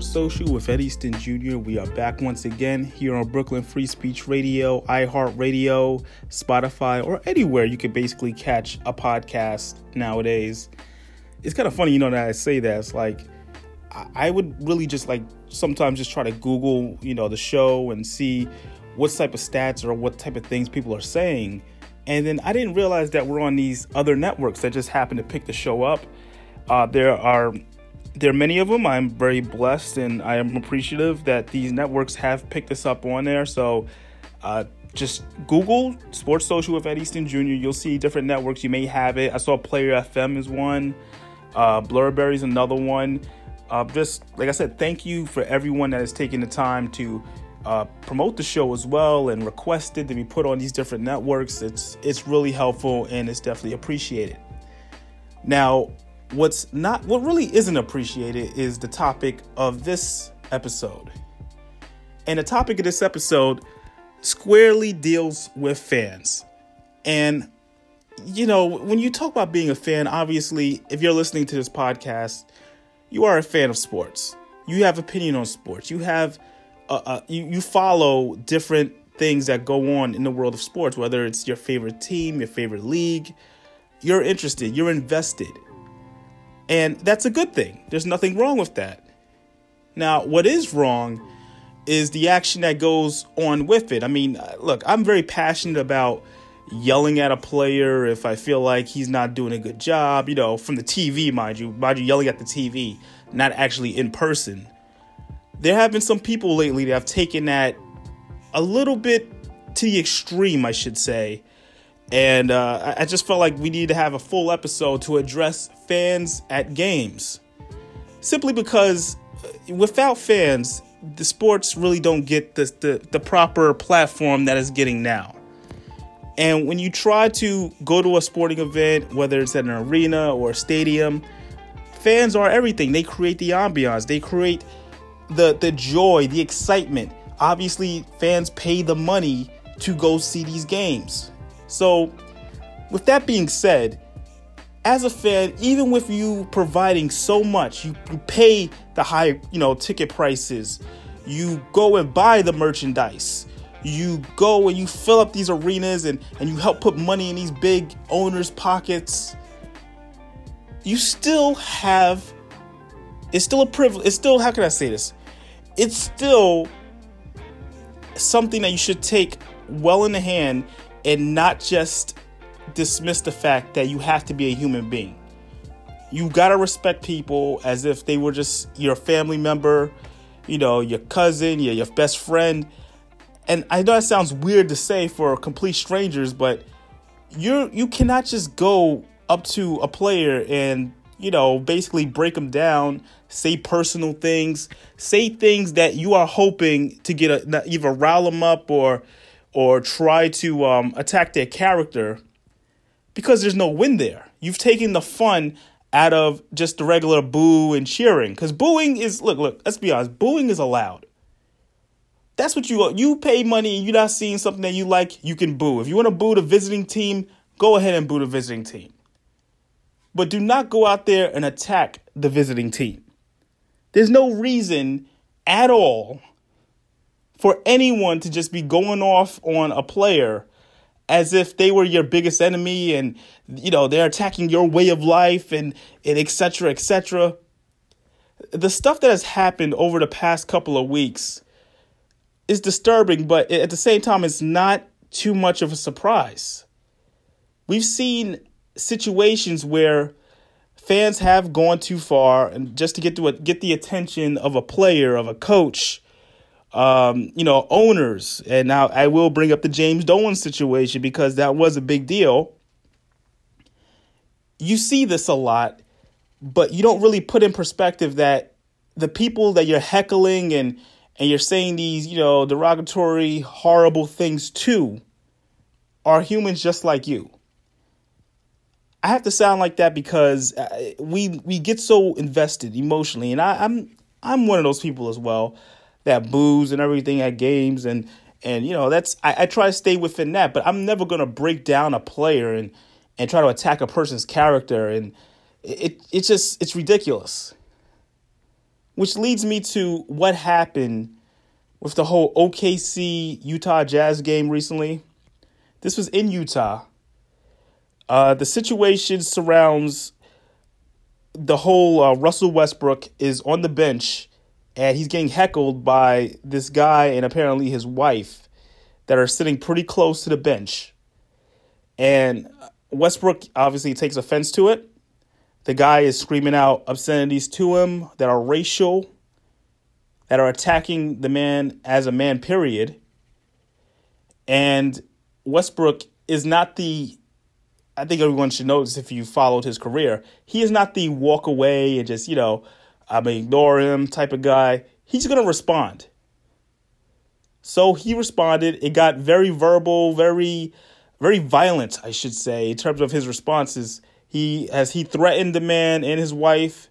Sports Social with Ed Easton Jr. We are back once again here on Brooklyn Free Speech Radio, iHeartRadio, Spotify, or anywhere you can basically catch a podcast nowadays. It's kind of funny, you know, that I say that. It's like, I would really just like sometimes just try to Google, you know, the show and see what type of stats or what type of things people are saying. And then I didn't realize that we're on these other networks that just happen to pick the show up. Uh, there are there are many of them. I'm very blessed and I am appreciative that these networks have picked us up on there. So uh, just Google Sports Social with Ed Easton Jr. You'll see different networks. You may have it. I saw Player FM is one. Uh, is another one. Uh, just like I said, thank you for everyone that has taken the time to uh, promote the show as well and requested to be put on these different networks. It's it's really helpful and it's definitely appreciated. Now, what's not what really isn't appreciated is the topic of this episode. And the topic of this episode squarely deals with fans. And you know, when you talk about being a fan, obviously, if you're listening to this podcast, you are a fan of sports. You have opinion on sports. You have uh, uh, you, you follow different things that go on in the world of sports, whether it's your favorite team, your favorite league. You're interested, you're invested. And that's a good thing. There's nothing wrong with that. Now, what is wrong is the action that goes on with it. I mean, uh, look, I'm very passionate about yelling at a player if I feel like he's not doing a good job, you know, from the TV, mind you, mind you, yelling at the TV, not actually in person. There have been some people lately that have taken that a little bit to the extreme, I should say, and uh, I just felt like we need to have a full episode to address fans at games. Simply because uh, without fans, the sports really don't get the, the, the proper platform that it's getting now. And when you try to go to a sporting event, whether it's at an arena or a stadium, fans are everything. They create the ambiance, they create the, the joy, the excitement. Obviously, fans pay the money to go see these games. So, with that being said, as a fan, even with you providing so much, you, you pay the high, you know, ticket prices, you go and buy the merchandise, you go and you fill up these arenas and, and you help put money in these big owners' pockets, you still have it's still a privilege. It's still, how can I say this? It's still something that you should take well in the hand and not just dismiss the fact that you have to be a human being. You gotta respect people as if they were just your family member, you know, your cousin, your, your best friend. And I know that sounds weird to say for complete strangers, but you're you cannot just go up to a player and you know basically break them down, say personal things, say things that you are hoping to get a, either rile them up or or try to um, attack their character because there's no win there. You've taken the fun out of just the regular boo and cheering. Because booing is look look let's be honest booing is allowed. That's what you you pay money and you're not seeing something that you like you can boo. If you want to boo the visiting team go ahead and boo the visiting team. But do not go out there and attack the visiting team. There's no reason at all for anyone to just be going off on a player as if they were your biggest enemy and you know they're attacking your way of life and and etc etc the stuff that has happened over the past couple of weeks is disturbing but at the same time it's not too much of a surprise. We've seen situations where fans have gone too far and just to get to a, get the attention of a player of a coach um, you know, owners. And now I will bring up the James Dolan situation because that was a big deal. You see this a lot, but you don't really put in perspective that the people that you're heckling and and you're saying these, you know, derogatory, horrible things to are humans just like you. I have to sound like that because uh, we we get so invested emotionally, and I, I'm I'm one of those people as well that booze and everything at games and and you know that's I, I try to stay within that, but I'm never gonna break down a player and and try to attack a person's character and it it's just it's ridiculous. which leads me to what happened with the whole OKC Utah Jazz game recently. This was in Utah. Uh, the situation surrounds the whole uh, Russell Westbrook is on the bench and he's getting heckled by this guy and apparently his wife that are sitting pretty close to the bench. And Westbrook obviously takes offense to it. The guy is screaming out obscenities to him that are racial, that are attacking the man as a man, period. And Westbrook is not the I think everyone should notice if you followed his career, he is not the walk away and just, you know, I'm gonna ignore him type of guy. He's gonna respond. So he responded. It got very verbal, very, very violent, I should say, in terms of his responses. He as he threatened the man and his wife.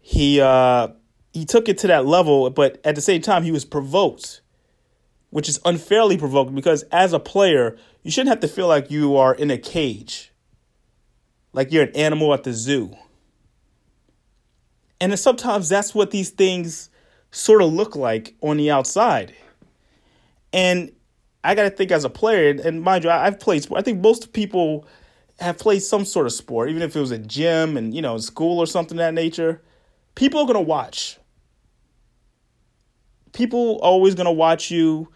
He uh he took it to that level, but at the same time he was provoked, which is unfairly provoked because as a player, you shouldn't have to feel like you are in a cage, like you're an animal at the zoo. And sometimes that's what these things sort of look like on the outside. And I got to think as a player, and mind you, I've played sport. I think most people have played some sort of sport, even if it was a gym and, you know, school or something that nature. People are going to watch. People always going to watch you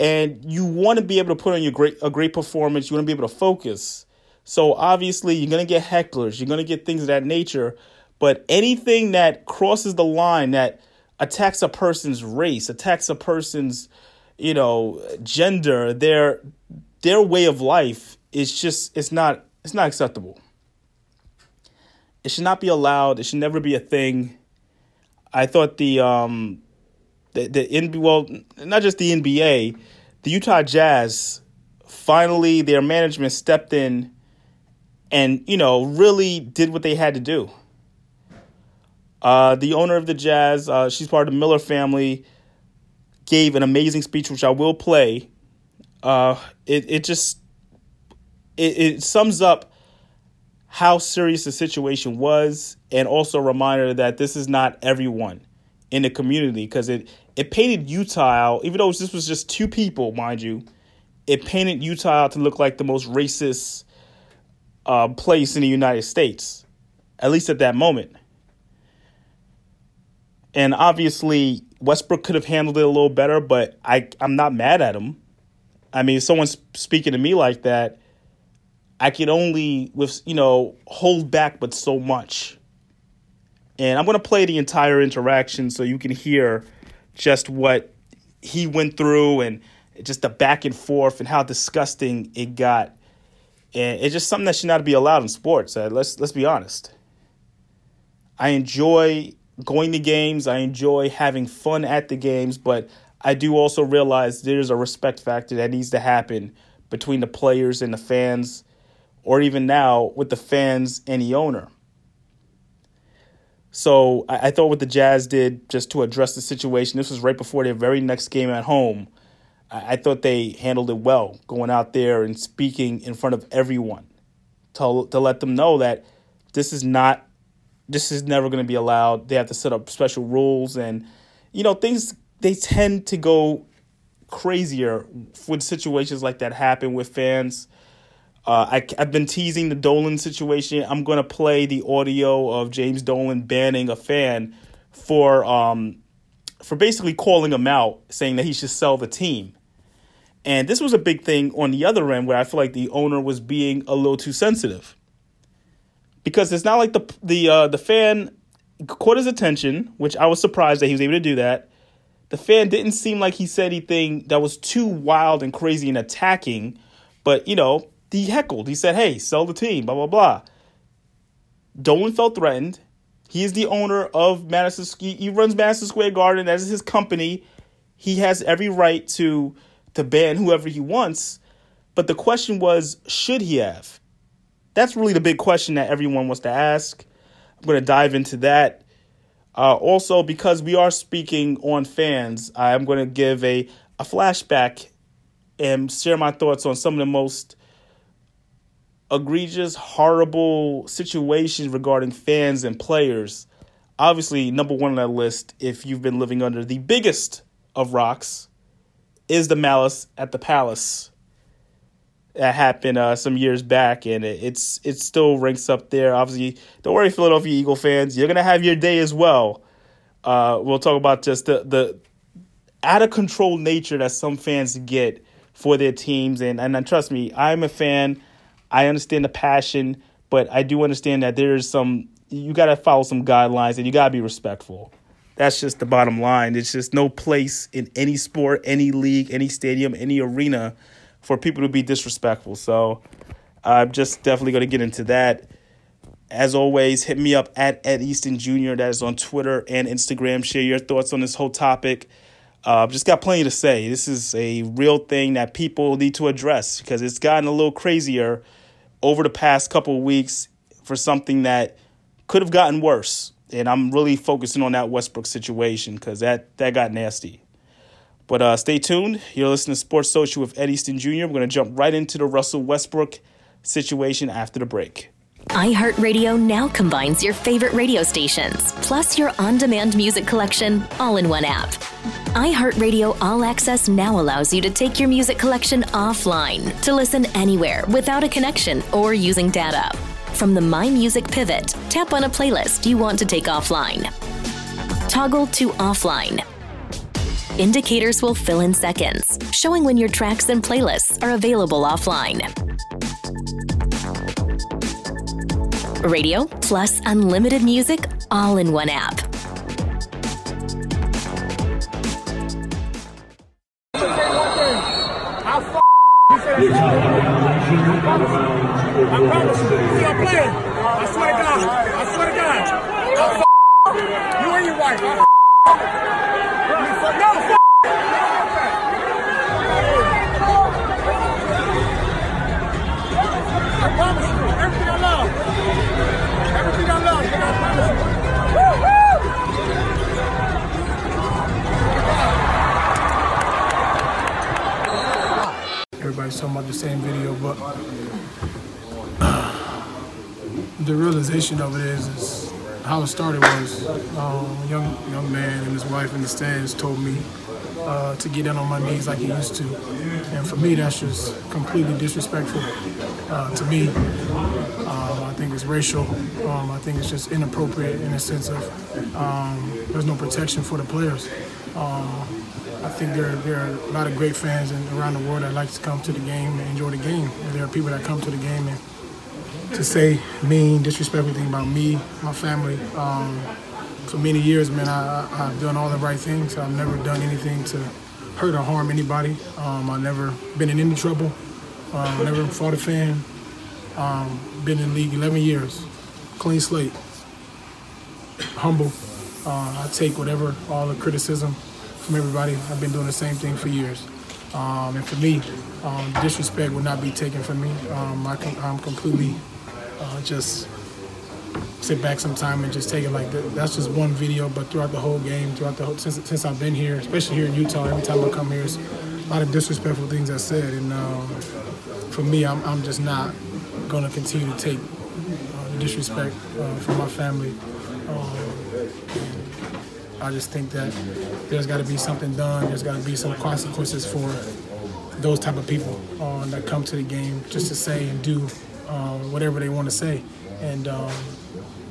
and you want to be able to put on your great a great performance. You want to be able to focus. So obviously, you're gonna get hecklers. You're gonna get things of that nature. But anything that crosses the line that attacks a person's race, attacks a person's, you know, gender, their their way of life is just it's not it's not acceptable. It should not be allowed. It should never be a thing. I thought the um the the NBA, well, not just the NBA, the Utah Jazz finally their management stepped in and you know really did what they had to do. Uh, the owner of the Jazz, uh, she's part of the Miller family, gave an amazing speech which I will play. Uh, it it just it, it sums up how serious the situation was, and also a reminder that this is not everyone in the community because it it painted Utah even though this was just two people, mind you, it painted Utah to look like the most racist uh, place in the United States, at least at that moment. And obviously, Westbrook could have handled it a little better, but I, I'm not mad at him. I mean, someone's speaking to me like that, I can only, with you know, hold back but so much. And I'm going to play the entire interaction so you can hear just what he went through and just the back and forth and how disgusting it got. And it's just something that should not be allowed in sports. Uh, let's let's be honest. I enjoy going to games. I enjoy having fun at the games, but I do also realize there's a respect factor that needs to happen between the players and the fans, or even now with the fans and the owner. So I, I thought what the Jazz did just to address the situation, this was right before their very next game at home. I, I thought they handled it well, going out there and speaking in front of everyone to, to let them know that this is not, this is never going to be allowed. They have to set up special rules and, you know, things, they tend to go crazier when situations like that happen with fans. Uh, I, have been teasing the Dolan situation. I'm going to play the audio of James Dolan banning a fan for um, for basically calling him out, saying that he should sell the team. And this was a big thing on the other end where I feel like the owner was being a little too sensitive. Because it's not like the the uh, the fan caught his attention, which I was surprised that he was able to do that. The fan didn't seem like he said anything that was too wild and crazy and attacking, but you know, he heckled. He said, hey, sell the team, blah, blah, blah. Dolan felt threatened. He is the owner of Madison. He runs Madison Square Garden. That is his company. He has every right to to ban whoever he wants. But the question was, should he have? That's really the big question that everyone wants to ask. I'm going to dive into that. Uh, also, because we are speaking on fans, I'm going to give a, a flashback and share my thoughts on some of the most egregious, horrible situations regarding fans and players obviously, number one on that list, if you've been living under the biggest of rocks, is the malice at the palace that happened uh, some years back, and it, it's it still ranks up there. Obviously, don't worry, Philadelphia Eagle fans, you're gonna have your day as well. Uh, we'll talk about just the the out of control nature that some fans get for their teams, and and trust me, I'm a fan. I understand the passion, but I do understand that there's some you got to follow some guidelines and you got to be respectful. That's just the bottom line. It's just no place in any sport, any league, any stadium, any arena for people to be disrespectful. So I'm just definitely going to get into that. As always, hit me up at Ed Easton Jr. That is on Twitter and Instagram. Share your thoughts on this whole topic. Uh, just got plenty to say. This is a real thing that people need to address because it's gotten a little crazier over the past couple of weeks for something that could have gotten worse. And I'm really focusing on that Westbrook situation because that, that got nasty. But uh, stay tuned. You're listening to Sports Social with Ed Easton Jr. We're going to jump right into the Russell Westbrook situation after the break. iHeartRadio now combines your favorite radio stations, plus your on demand music collection, all in one app. iHeartRadio All Access now allows you to take your music collection offline to listen anywhere without a connection or using data. From the My Music pivot, tap on a playlist you want to take offline. Toggle to offline Indicators will fill in seconds, showing when your tracks and playlists are available offline. Radio plus unlimited music all in one app. I. I swear to God. I you and your wife. Realization of it is, is how it started was um, a young young man and his wife in the stands told me uh, to get down on my knees like he used to, and for me that's just completely disrespectful uh, to me. Um, I think it's racial. Um, I think it's just inappropriate in the sense of um, there's no protection for the players. Um, I think there, there are a lot of great fans around the world that like to come to the game and enjoy the game. And there are people that come to the game and to say mean, disrespectful things about me, my family. Um, for many years, man, I, have done all the right things. I've never done anything to hurt or harm anybody. Um, I've never been in any trouble. Uh, never fought a fan. Um, been in the league 11 years, clean slate, humble. Uh, I take whatever, all the criticism from everybody. I've been doing the same thing for years. Um, and for me, um, disrespect will not be taken from me. Um, I am completely uh, just sit back some time and just take it like that. That's just one video, but throughout the whole game, throughout the whole, since, since I've been here, especially here in Utah, every time I come here, it's a lot of disrespectful things I said. And um, for me, I'm, I'm just not going to continue to take uh, the disrespect uh, from my family. Um, I just think that there's got to be something done. There's got to be some consequences for those type of people uh, that come to the game just to say and do um, whatever they want to say. And um,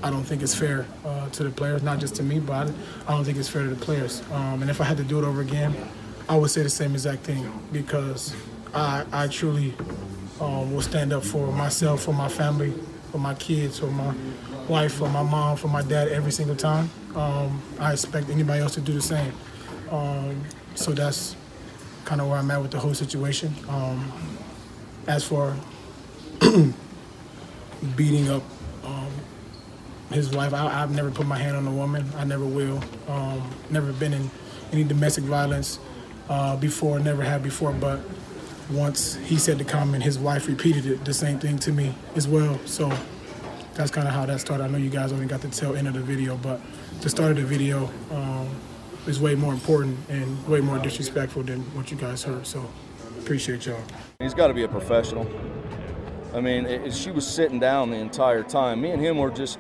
I don't think it's fair uh, to the players, not just to me, but I don't think it's fair to the players. Um, and if I had to do it over again, I would say the same exact thing because I, I truly um, will stand up for myself, for my family, for my kids, for my wife, for my mom, for my dad every single time. Um, I expect anybody else to do the same. Um, so that's kind of where I'm at with the whole situation. As for beating up um, his wife. I, have never put my hand on a woman. I never will. Um, never been in any domestic violence uh, before. Never had before. But once he said the comment, his wife repeated it, the same thing to me as well. So that's kind of how that started. I know you guys only got the tail end of the video, but the start of the video um, is way more important and way more disrespectful than what you guys heard. So appreciate y'all. He's got to be a professional. I mean, it, she was sitting down the entire time. Me and him were just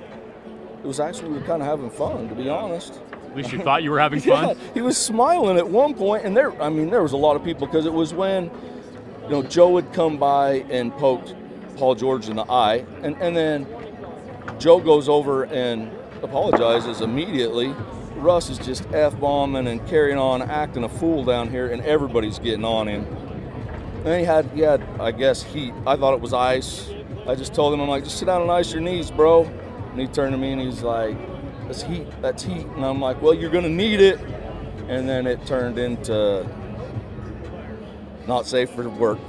it was actually we were kind of having fun, to be honest. At least you thought you were having fun. Yeah, he was smiling at one point, and there, I mean, there was a lot of people because it was when, you know, Joe had come by and poked Paul George in the eye, and, and then Joe goes over and apologizes immediately. Russ is just f bombing and carrying on, acting a fool down here, and everybody's getting on him. And he had, he had, I guess, heat. I thought it was ice. I just told him, I'm like, just sit down and ice your knees, bro. And he turned to me and he's like, that's heat, that's heat. And I'm like, well, you're gonna need it. And then it turned into not safe for work.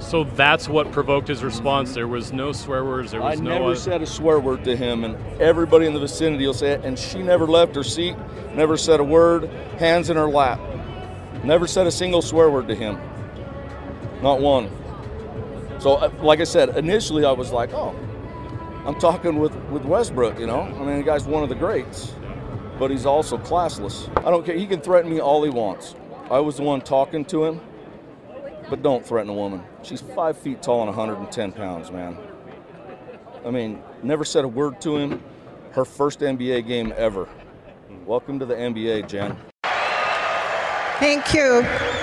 So that's what provoked his response. There was no swear words. There I was no. I never said a swear word to him, and everybody in the vicinity will say it. And she never left her seat, never said a word, hands in her lap. Never said a single swear word to him. Not one. So, uh, like I said, initially I was like, oh, I'm talking with, with Westbrook, you know? I mean, the guy's one of the greats, but he's also classless. I don't care. He can threaten me all he wants. I was the one talking to him, but don't threaten a woman. She's five feet tall and 110 pounds, man. I mean, never said a word to him. Her first NBA game ever. Welcome to the NBA, Jen. Thank you.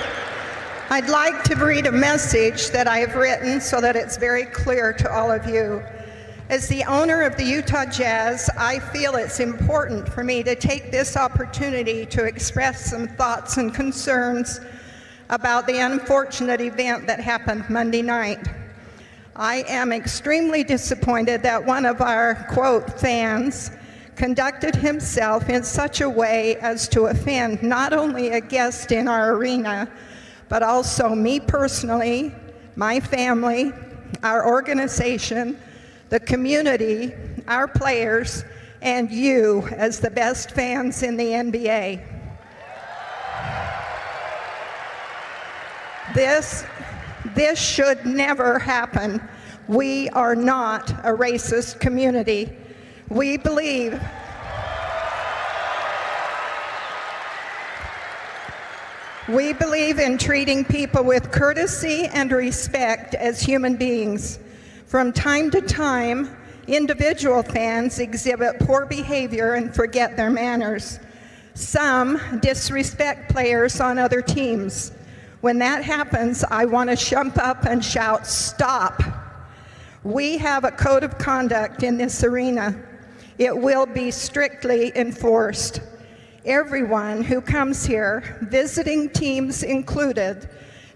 I'd like to read a message that I have written so that it's very clear to all of you. As the owner of the Utah Jazz, I feel it's important for me to take this opportunity to express some thoughts and concerns about the unfortunate event that happened Monday night. I am extremely disappointed that one of our, quote, fans conducted himself in such a way as to offend not only a guest in our arena, but also me personally, my family, our organization, the community, our players, and you as the best fans in the NBA. This, this should never happen. We are not a racist community. We believe We believe in treating people with courtesy and respect as human beings. From time to time, individual fans exhibit poor behavior and forget their manners. Some disrespect players on other teams. When that happens, I want to jump up and shout, Stop! We have a code of conduct in this arena. It will be strictly enforced. Everyone who comes here, visiting teams included,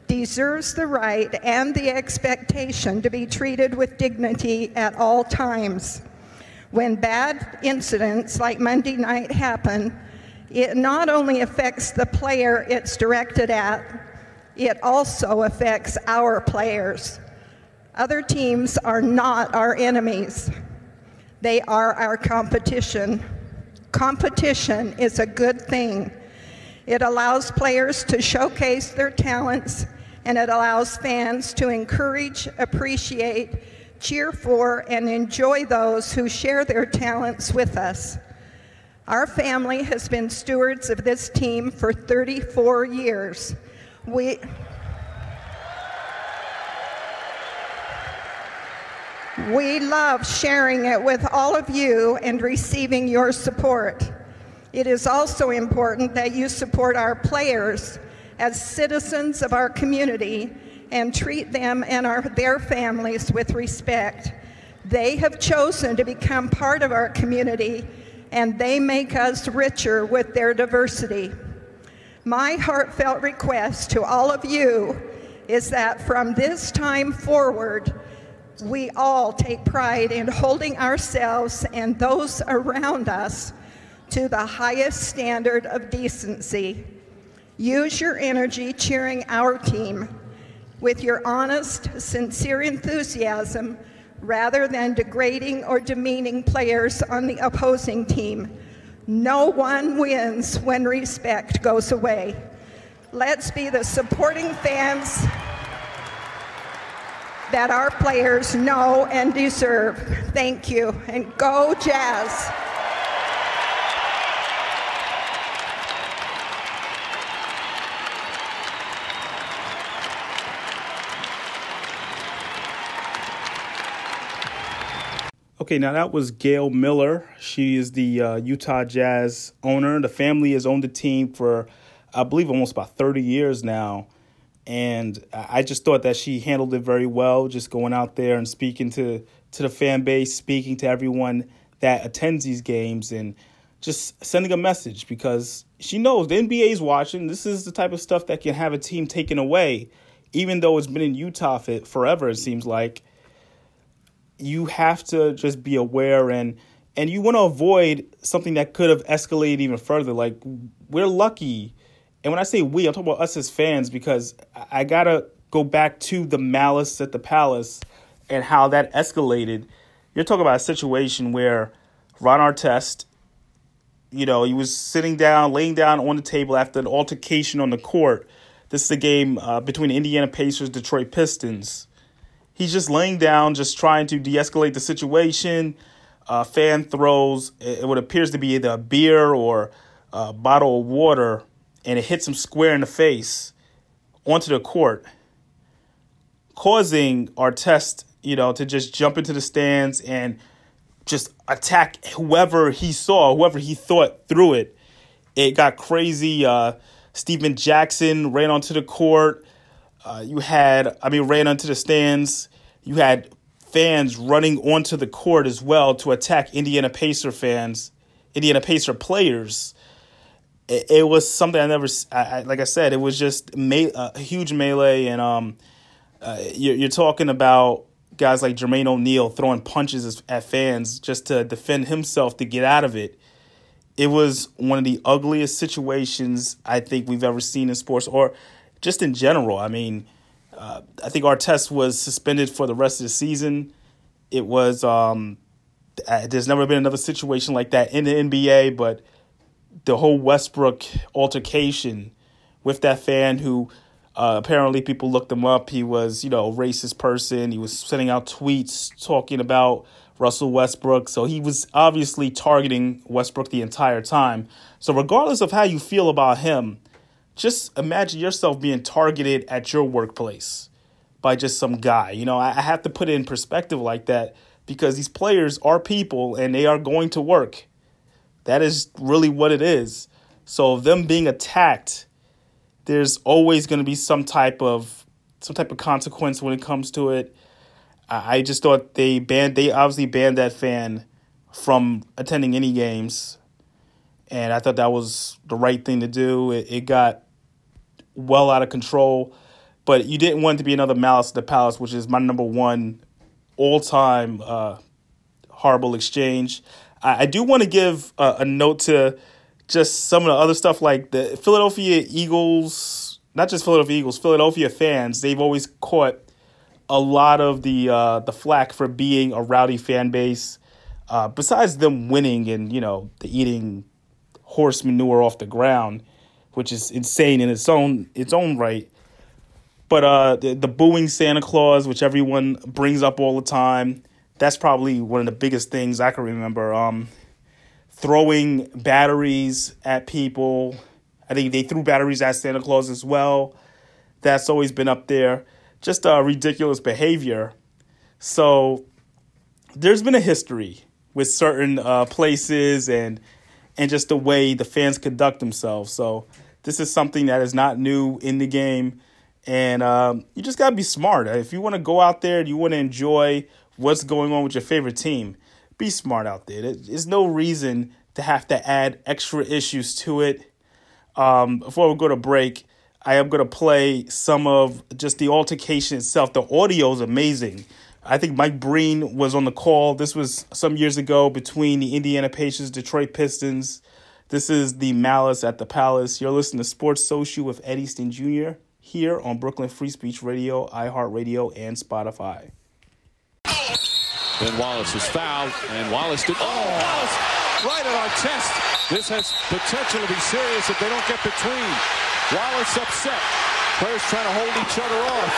deserves the right and the expectation to be treated with dignity at all times. When bad incidents like Monday night happen, it not only affects the player it's directed at, it also affects our players. Other teams are not our enemies, they are our competition. Competition is a good thing. It allows players to showcase their talents and it allows fans to encourage, appreciate, cheer for, and enjoy those who share their talents with us. Our family has been stewards of this team for 34 years. We, We love sharing it with all of you and receiving your support. It is also important that you support our players as citizens of our community and treat them and our, their families with respect. They have chosen to become part of our community and they make us richer with their diversity. My heartfelt request to all of you is that from this time forward, we all take pride in holding ourselves and those around us to the highest standard of decency. Use your energy cheering our team with your honest, sincere enthusiasm rather than degrading or demeaning players on the opposing team. No one wins when respect goes away. Let's be the supporting fans that our players know and deserve. Thank you, and go Jazz. Okay, now that was Gail Miller. She is the uh, Utah Jazz owner. The family has owned the team for, I believe, almost about 30 years now. And I just thought that she handled it very well, just going out there and speaking to, to the fan base, speaking to everyone that attends these games, and just sending a message because she knows the NBA is watching. This is the type of stuff that can have a team taken away, even though it's been in Utah for forever, it seems like you have to just be aware and and you want to avoid something that could have escalated even further. Like we're lucky, and when I say we, I'm talking about us as fans because I gotta go back to the malice at the palace and how that escalated. You're talking about a situation where Ron Artest, you know, he was sitting down, laying down on the table after an altercation on the court. This is a game uh, between Indiana Pacers, Detroit Pistons he's just laying down, just trying to de escalate the situation. Uh, fan throws what appears to be either a beer or a bottle of water, and it hits him square in the face onto the court, causing Artest, you know, to just jump into the stands and just attack whoever he saw, whoever he thought threw it. It got crazy. Uh, Stephen Jackson ran onto the court. Uh, you had, I mean, ran onto the stands. You had fans running onto the court as well to attack Indiana Pacer fans, Indiana Pacer players. It, it was something I never, I, I, like I said, it was just me, a huge melee. And um, uh, you're, you're talking about guys like Jermaine O'Neal throwing punches at fans just to defend himself to get out of it. It was one of the ugliest situations I think we've ever seen in sports or just in general. I mean, uh, I think Artest was suspended for the rest of the season. It was um, uh, there's never been another situation like that in the NBA, but the whole Westbrook altercation with that fan who uh, apparently people looked him up. He was, you know, a racist person. He was sending out tweets talking about Russell Westbrook. So he was obviously targeting Westbrook the entire time. So regardless of how you feel about him, just imagine yourself being targeted at your workplace by just some guy. You know, I have to put it in perspective like that because these players are people and they are going to work. That is really what it is. So them being attacked, there's always going to be some type of some type of consequence when it comes to it. I just thought they banned they obviously banned that fan from attending any games. And I thought that was the right thing to do. It, it got well out of control. But you didn't want to be another Malice at the Palace, which is my number one all time uh, horrible exchange. I, I do want to give a, a note to just some of the other stuff like the Philadelphia Eagles, not just Philadelphia Eagles, Philadelphia fans. They've always caught a lot of the uh, the flack for being a rowdy fan base. Uh, besides them winning and you know the eating horse manure off the ground, which is insane in its own its own right. But uh, the, the booing Santa Claus, which everyone brings up all the time, that's probably one of the biggest things I can remember. Um, throwing batteries at people. I think they threw batteries at Santa Claus as well. That's always been up there. Just uh, ridiculous behavior. So there's been a history with certain uh, places and and just the way the fans conduct themselves. So this is something that is not new in the game. And um, you just got to be smart. If you want to go out there and you want to enjoy what's going on with your favorite team, be smart out there. There's no reason to have to add extra issues to it. Um, before we go to break, I am going to play some of just the altercation itself. The audio is amazing. I think Mike Breen was on the call. This was some years ago between the Indiana Pacers, Detroit Pistons. This is the Malice at the Palace. You're listening to Sports Social with Ed Easton Jr. here on Brooklyn Free Speech Radio, iHeartRadio, and Spotify. Then Wallace is fouled, and Wallace did. Oh, Wallace right at our chest. This has potential to be serious if they don't get between. Wallace upset. Players trying to hold each other off.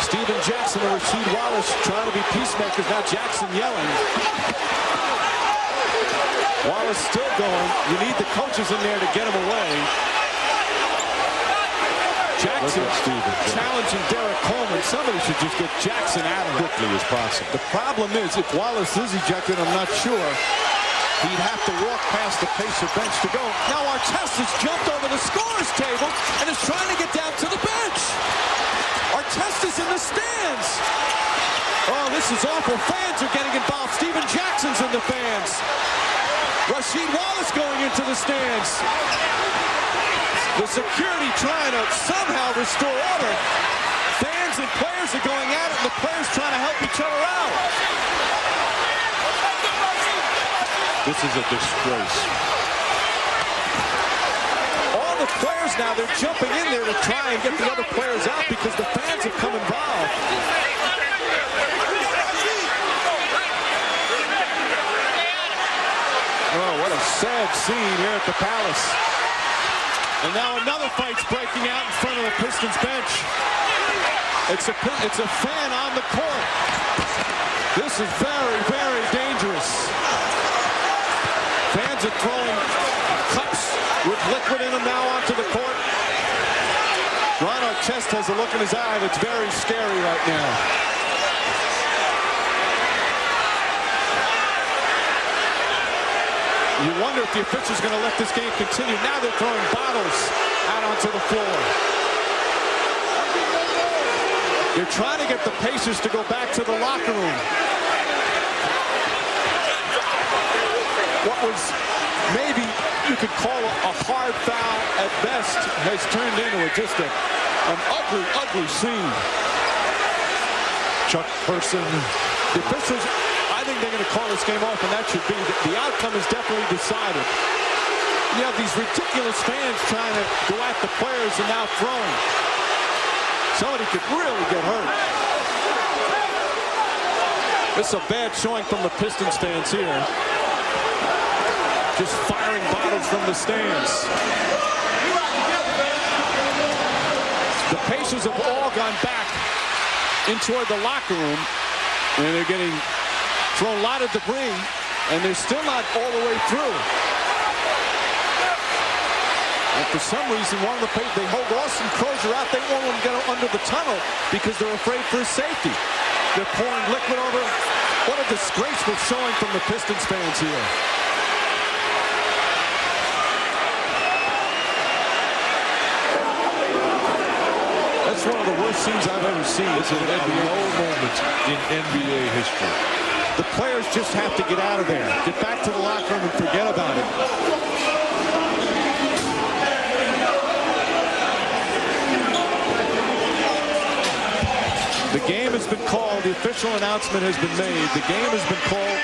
Stephen Jackson and Rasheed Wallace trying to be peacemakers. Now Jackson yelling. Wallace still going. You need the coaches in there to get him away. Jackson challenging Derrick Coleman. Somebody should just get Jackson out of quickly as possible. The problem is, if Wallace is ejected, I'm not sure. He'd have to walk past the Pacer bench to go. Now Artest has jumped over the scorer's table and is trying to get down to the bench. Artest is in the stands. Oh, this is awful. Fans are getting involved. Stephen Jackson's in the fans. Rasheed Wallace going into the stands. The security trying to somehow restore order. Fans and players are going at it, and the players trying to help each other out. This is a disgrace. All the players now, they're jumping in there to try and get the other players out because the fans have come involved. Oh, what a sad scene here at the Palace. And now another fight's breaking out in front of the Pistons bench. It's a, it's a fan on the court. This is very, very dangerous. Fans are throwing cups with liquid in them now onto the court. Ron Artest has a look in his eye that's very scary right now. You wonder if the official's going to let this game continue. Now they're throwing bottles out onto the floor. They're trying to get the Pacers to go back to the locker room. what was maybe you could call a hard foul at best has turned into just a, an ugly, ugly scene. Chuck Person. The officials, I think they're going to call this game off, and that should be. The outcome is definitely decided. You have these ridiculous fans trying to go at the players and now throwing. Somebody could really get hurt. This is a bad showing from the Pistons fans here just firing bottles from the stands. The Pacers have all gone back into the locker room, and they're getting thrown a lot of debris, and they're still not all the way through. And for some reason, one of the they hold Austin Croshere out. They won't let him get under the tunnel because they're afraid for his safety. They're pouring liquid over. What a disgraceful showing from the Pistons fans here. That's one of the worst scenes I've ever seen. It's an NBA moment in NBA history. The players just have to get out of there. Get back to the locker room and forget about it. The game has been called. The official announcement has been made. The game has been called,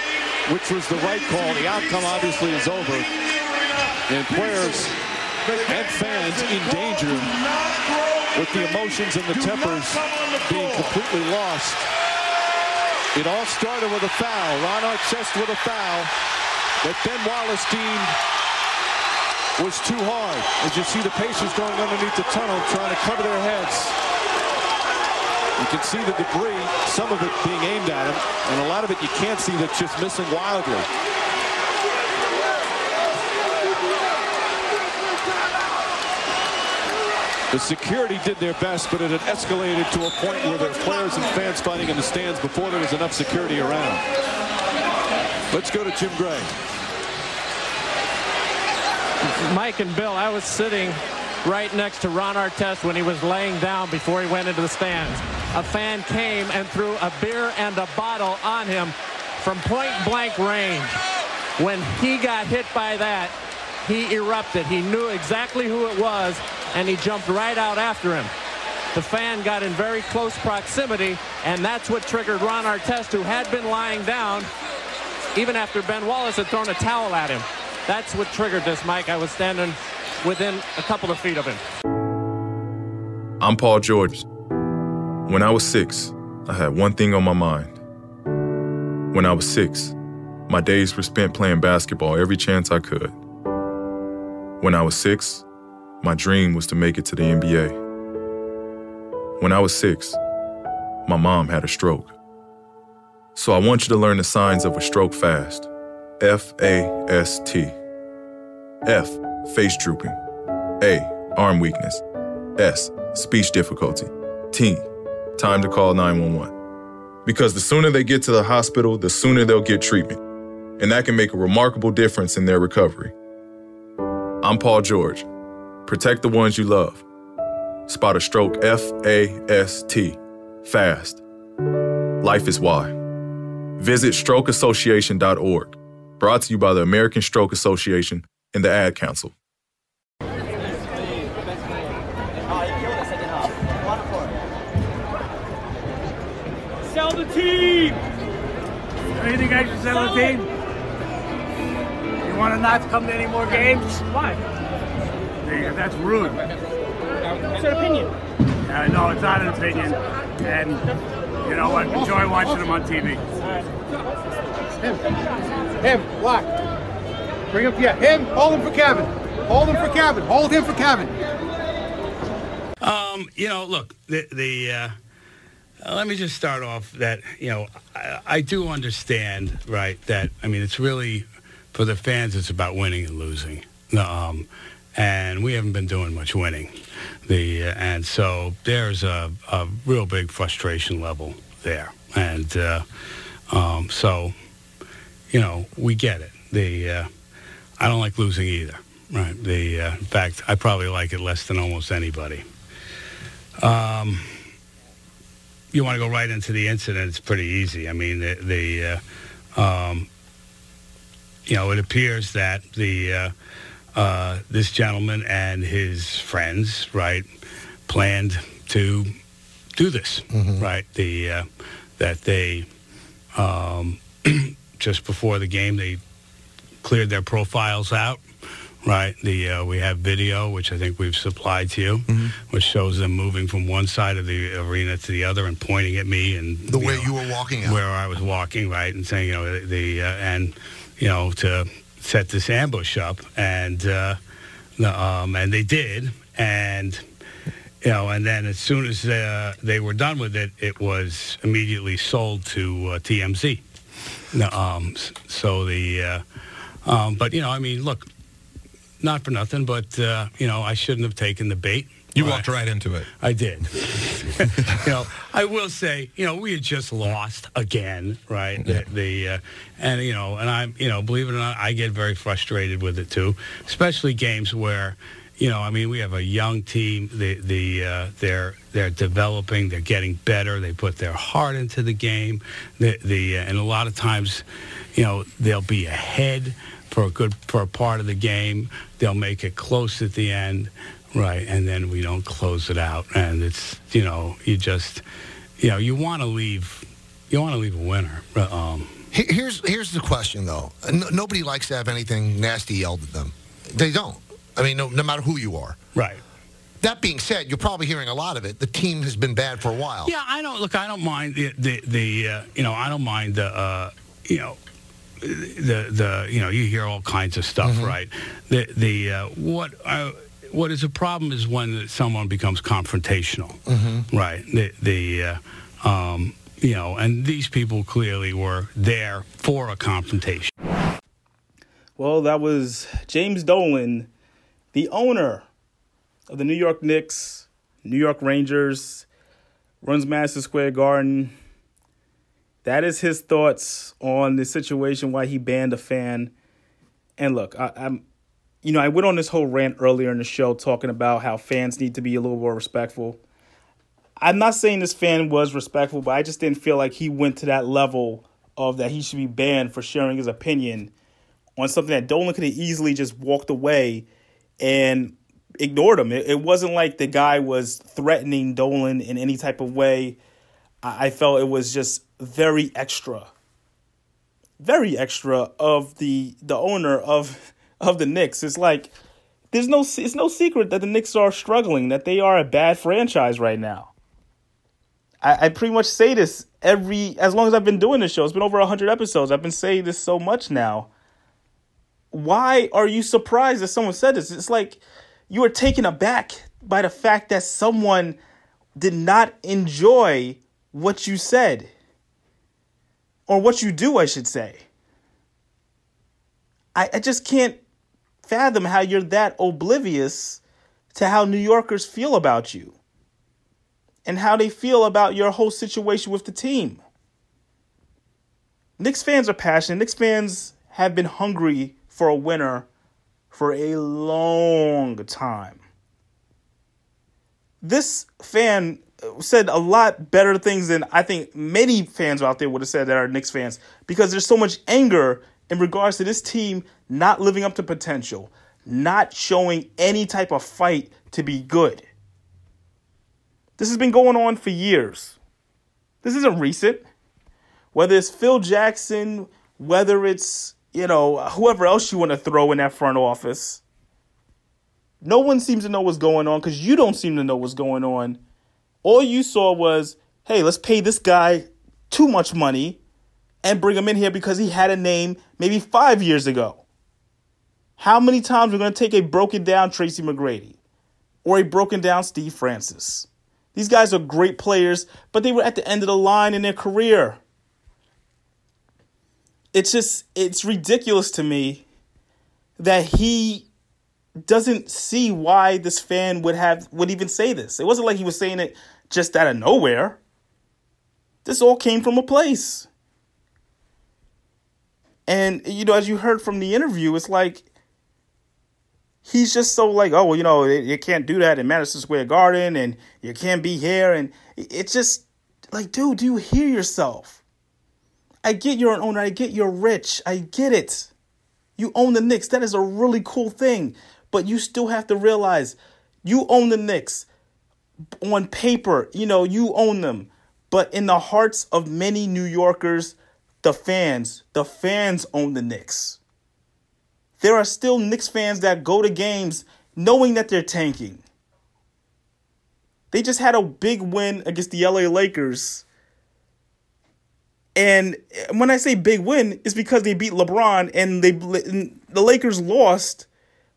which was the right call. The outcome obviously is over. And players and fans in danger with the emotions and the tempers being completely lost. It all started with a foul. Ron Artest with a foul that Ben Wallace deemed was too hard. As you see the Pacers going underneath the tunnel trying to cover their heads. You can see the debris, some of it being aimed at him, and a lot of it you can't see that's just missing wildly. The security did their best, but it had escalated to a point where there were players and fans fighting in the stands before there was enough security around. Let's go to Jim Gray. Mike and Bill, I was sitting right next to Ron Artest when he was laying down before he went into the stands. A fan came and threw a beer and a bottle on him from point blank range. When he got hit by that, he erupted. He knew exactly who it was, and he jumped right out after him. The fan got in very close proximity, and that's what triggered Ron Artest, who had been lying down even after Ben Wallace had thrown a towel at him. That's what triggered this, Mike. I was standing within a couple of feet of him. I'm Paul George. When I was six, I had one thing on my mind. When I was six, my days were spent playing basketball every chance I could. When I was six, my dream was to make it to the NBA. When I was six, my mom had a stroke. So I want you to learn the signs of a stroke fast. F A S T. F, face drooping. A, arm weakness. S. Speech difficulty. T. Time to call 911. Because the sooner they get to the hospital, the sooner they'll get treatment. And that can make a remarkable difference in their recovery. I'm Paul George. Protect the ones you love. Spot a stroke F A S T. Fast. Life is why. Visit strokeassociation.org. Brought to you by the American Stroke Association and the Ad Council. Sell the team! Anything I should sell the team? You want to not come to any more games? Why? Because that's rude. It's an opinion. Uh, no, it's not an opinion. And you know what? Enjoy watching them on TV. Him. Him. Block. Bring him. Yeah, him. Hold him for Kevin. Hold him for Kevin. Hold him for Kevin. Um, you know, look, the, the uh, uh, let me just start off that, you know, I, I do understand, right, that, I mean, it's really, for the fans, it's about winning and losing. No um, and we haven't been doing much winning. The, uh, and so there's a, a real big frustration level there. And uh, um, so, you know, we get it. The, uh, I don't like losing either. Right. The, uh, in fact, I probably like it less than almost anybody. Um, you want to go right into the incident? It's pretty easy. I mean, the, the uh, um, you know, it appears that the uh, this gentleman and his friends, right, planned to do this, right? The uh, that they um, just before the game they cleared their profiles out. Right, the uh, we have video, which I think we've supplied to you, which shows them moving from one side of the arena to the other and pointing at me and The way you were walking out. where I was walking, right, and saying, you know, the uh, and you know to set this ambush up, and uh, um, and they did, and you know, and then as soon as uh, they were done with it, it was immediately sold to uh, TMZ. Um, so the, uh, um, but you know, I mean, look, not for nothing, but uh, you know, I shouldn't have taken the bait. You walked right into it. I did. you know, I will say, you know, we had just lost again, right? The, the uh, and you know, and I'm, you know, believe it or not, I get very frustrated with it too, especially games where, you know, I mean, we have a young team. The the uh, they're they're developing. They're getting better. They put their heart into the game. The the uh, and a lot of times, you know, they'll be ahead for a good for a part of the game. They'll make it close at the end, right? And then we don't close it out, and it's you know you just you know you want to leave you want to leave a winner. Um, Here's here's the question though. No, nobody likes to have anything nasty yelled at them. They don't. I mean, no, no matter who you are. Right. That being said, you're probably hearing a lot of it. The team has been bad for a while. Yeah, I don't look. I don't mind the the, the uh, you know I don't mind the uh, you know the the you know you hear all kinds of stuff, right? The the uh, what uh, what is a problem is when someone becomes confrontational, right? The the uh, um, you know, and these people clearly were there for a confrontation. Well, that was James Dolan, the owner of the New York Knicks, New York Rangers, runs Madison Square Garden. That is his thoughts on the situation, why he banned a fan. And look, I, I'm, you know, I went on this whole rant earlier in the show talking about how fans need to be a little more respectful. I'm not saying this fan was respectful, but I just didn't feel like he went to that level of that he should be banned for sharing his opinion on something that Dolan could have easily just walked away and ignored him. It, it wasn't like the guy was threatening Dolan in any type of way. I, I felt it was just very extra, very extra of the the owner of of the Knicks. It's like there's no it's no secret that the Knicks are struggling, that they are a bad franchise right now. I, I pretty much say this every as long as I've been doing this show. It's been over hundred episodes. I've been saying this so much now. Why are you surprised that someone said this? It's like you are taken aback by the fact that someone did not enjoy what you said. Or what you do, I should say. I, I just can't fathom how you're that oblivious to how New Yorkers feel about you and how they feel about your whole situation with the team. Knicks fans are passionate. Knicks fans have been hungry for a winner for a long time. This fan uh, said a lot better things than I think many fans out there would have said that are Knicks fans because there's so much anger in regards to this team not living up to potential, not showing any type of fight to be good. This has been going on for years. This isn't recent. Whether it's Phil Jackson, whether it's, you know, whoever else you want to throw in that front office, no one seems to know what's going on because you don't seem to know what's going on. All you saw was, hey, let's pay this guy too much money and bring him in here because he had a name maybe five years ago. How many times are we going to take a broken down Tracy McGrady or a broken down Steve Francis? These guys are great players, but they were at the end of the line in their career. It's just, it's ridiculous to me that he doesn't see why this fan would have would even say this. It wasn't like he was saying it just out of nowhere. This all came from a place. And you know, as you heard from the interview, it's like he's just so like, oh, well, you know, you can't do that in Madison Square Garden, and you can't be here, and it's just like, dude, do you hear yourself? I get you're an owner. I get you're rich. I get it. You own the Knicks. That is a really cool thing. But you still have to realize you own the Knicks. On paper, you know, you own them. But in the hearts of many New Yorkers, the fans, the fans own the Knicks. There are still Knicks fans that go to games knowing that they're tanking. They just had a big win against the LA Lakers. And when I say big win, it's because they beat LeBron and they the Lakers lost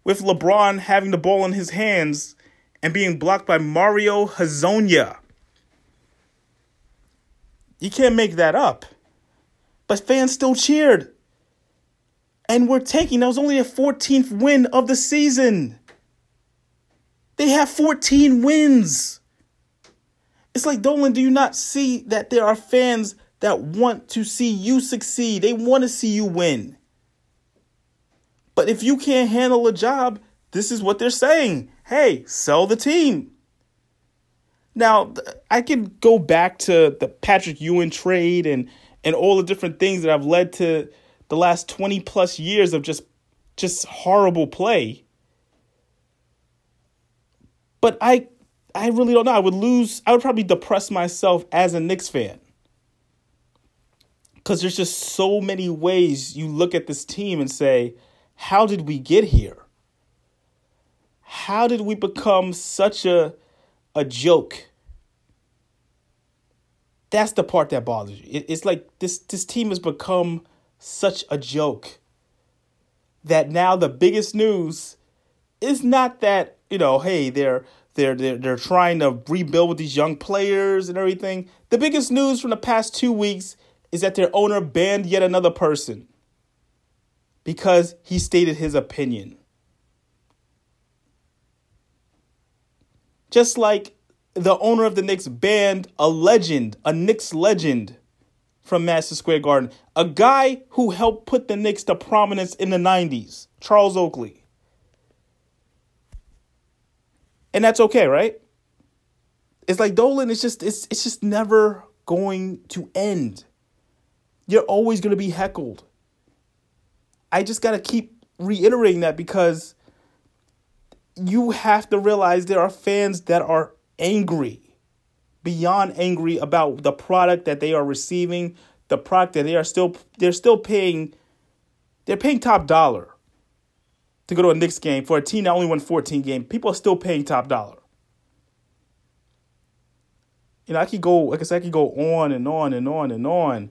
with LeBron having the ball in his hands and being blocked by Mario Hezonja. You can't make that up. But fans still cheered. And we're taking, that was only a 14th win of the season. They have 14 wins. It's like, Dolan, do you not see that there are fans that want to see you succeed? They want to see you win. But if you can't handle a job, this is what they're saying. Hey, sell the team. Now, I can go back to the Patrick Ewing trade and and all the different things that have led to the last 20 plus years of just just horrible play. But I I really don't know. I would lose I would probably depress myself as a Knicks fan. Cuz there's just so many ways you look at this team and say, how did we get here? How did we become such a a joke? That's the part that bothers you. It, it's like this this team has become such a joke that now the biggest news is not that you know, hey, they're they're they're they're trying to rebuild with these young players and everything. The biggest news from the past two weeks is that their owner banned yet another person because he stated his opinion. Just like the owner of the Knicks banned a legend, a Knicks legend from Madison Square Garden, a guy who helped put the Knicks to prominence in the 90s, Charles Oakley. And that's okay, right? It's like Dolan, it's just it's it's just never going to end. You're always going to be heckled. I just got to keep reiterating that because you have to realize there are fans that are angry, beyond angry about the product that they are receiving, the product that they are still they're still paying they're paying top dollar to go to a Knicks game for a team that only won 14 games. People are still paying top dollar. You know, I could go, like I said, I could go on and on and on and on.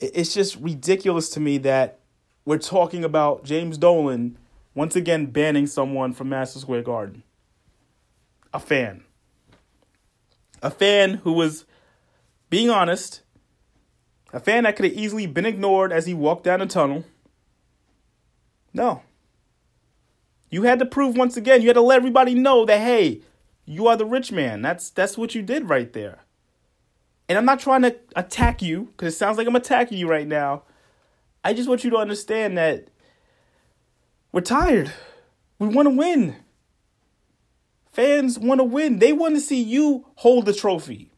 It's just ridiculous to me that we're talking about James Dolan once again banning someone from Madison Square Garden. A fan. A fan who was being honest. A fan that could have easily been ignored as he walked down the tunnel. No. You had to prove once again, you had to let everybody know that hey, you are the rich man. That's that's what you did right there. And I'm not trying to attack you because it sounds like I'm attacking you right now. I just want you to understand that we're tired. We want to win. Fans want to win. They want to see you hold the trophy.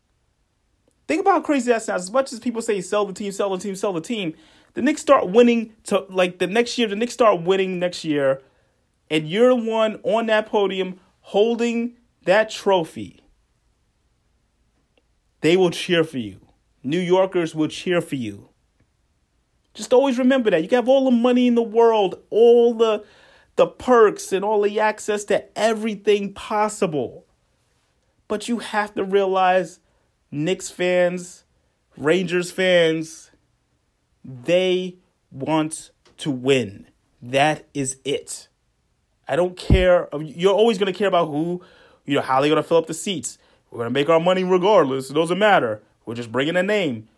Think about how crazy that sounds. As much as people say sell the team, sell the team, sell the team, the Knicks start winning to like the next year, the Knicks start winning next year and you're the one on that podium holding that trophy, they will cheer for you. New Yorkers will cheer for you. Just always remember that. You can have all the money in the world, all the the perks and all the access to everything possible. But you have to realize Knicks fans, Rangers fans, they want to win. That is it. I don't care. You're always going to care about who, you know, how they're going to fill up the seats. We're going to make our money regardless. It doesn't matter. We're just bringing a name.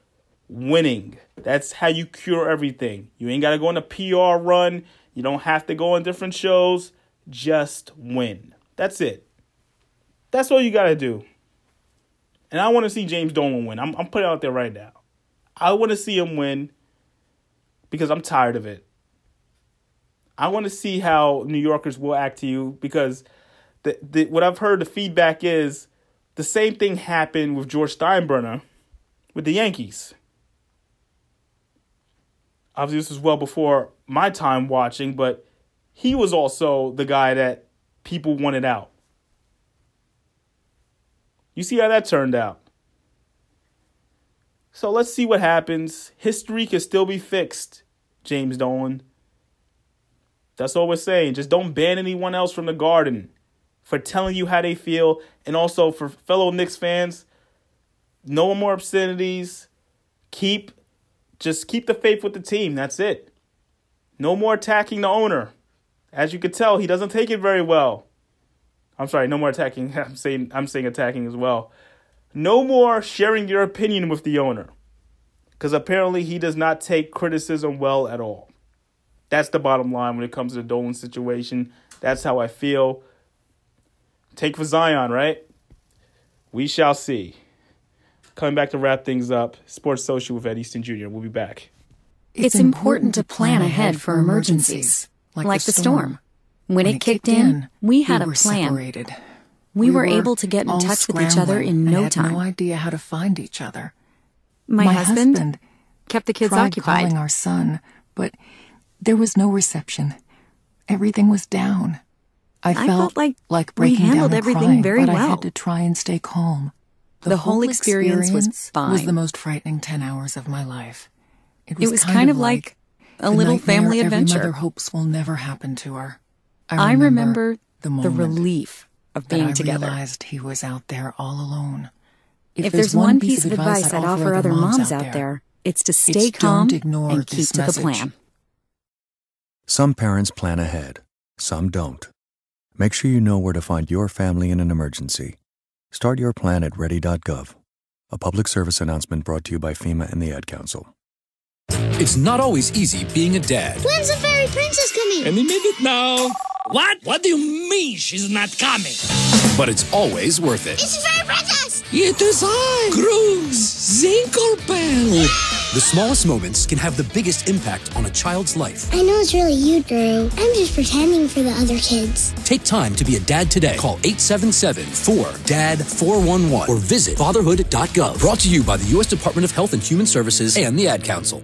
Winning. That's how you cure everything. You ain't got to go on a PR run. You don't have to go on different shows. Just win. That's it. That's all you got to do. And I want to see James Dolan win. I'm, I'm putting it out there right now. I want to see him win because I'm tired of it. I want to see how New Yorkers will act to you because the, the what I've heard the feedback is the same thing happened with George Steinbrenner with the Yankees. Obviously, this was well before my time watching, but he was also the guy that people wanted out. You see how that turned out. So let's see what happens. History can still be fixed, James Dolan. That's all we're saying. Just don't ban anyone else from the garden for telling you how they feel. And also for fellow Knicks fans, no more obscenities. Keep just keep the faith with the team. That's it. No more attacking the owner. As you can tell, he doesn't take it very well. I'm sorry, no more attacking. I'm saying I'm saying attacking as well. No more sharing your opinion with the owner. Cuz apparently he does not take criticism well at all. That's the bottom line when it comes to the Dolan situation. That's how I feel. Take for Zion, right? We shall see. Coming back to wrap things up, Sports Social with Ed Easton Jr. We'll be back. It's, important to plan ahead for emergencies, like, like the storm. When, it, kicked in, we had a plan. Separated. We, we were, were able to get in touch with each other in no had time. No idea how to find each other. My, My husband, husband, kept the kids tried occupied. calling our son, but there was no reception. Everything was down. I, I felt, felt, like, like breaking we handled down everything crying, very but well. I had to try and stay calm. The, the whole, whole experience, experience, was fine. Was the most frightening ten hours of my life. It was, it was kind, kind, of like, like a little family adventure. Every mother hopes will never happen to her. I remember, I remember the, moment the relief of being I together. realized he was out there all alone. If, if there's, there's, one piece of advice I'd offer other moms out there, it's to stay it's calm ignore and keep to message. the plan. Some parents plan ahead, some don't. Make sure you know where to find your family in an emergency. Start your plan at ready.gov. A public service announcement brought to you by FEMA and the Ad Council. It's not always easy being a dad. When's the fairy princess coming? Any minute now. What? What do you mean she's not coming? But it's always worth it. It's the fairy princess! It is I, Grooves Zinkelpel. The smallest moments can have the biggest impact on a child's life. I know it's really you, Drew. I'm just pretending for the other kids. Take time to be a dad today. Call 877-4DAD-411 or visit fatherhood.gov. Brought to you by the U.S. Department of Health and Human Services and the Ad Council.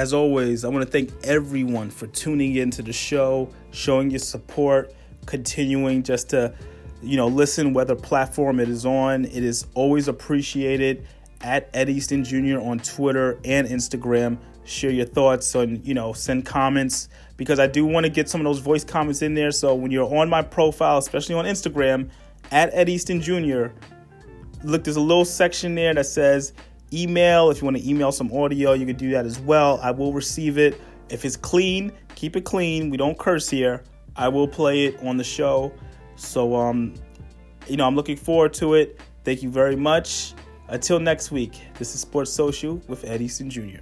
As always, I want to thank everyone for tuning into the show, showing your support, continuing just to, you know, listen whether platform it is on. It is always appreciated at Ed Easton Jr. on Twitter and Instagram. Share your thoughts on, you know, send comments because I do want to get some of those voice comments in there. So when you're on my profile, especially on Instagram, at Ed Easton Jr., look, there's a little section there that says email. If you want to email some audio, you can do that as well. I will receive it. If it's clean, keep it clean. We don't curse here. I will play it on the show. So, um, you know, I'm looking forward to it. Thank you very much. Until next week, this is Sports Social with Ed Easton Jr.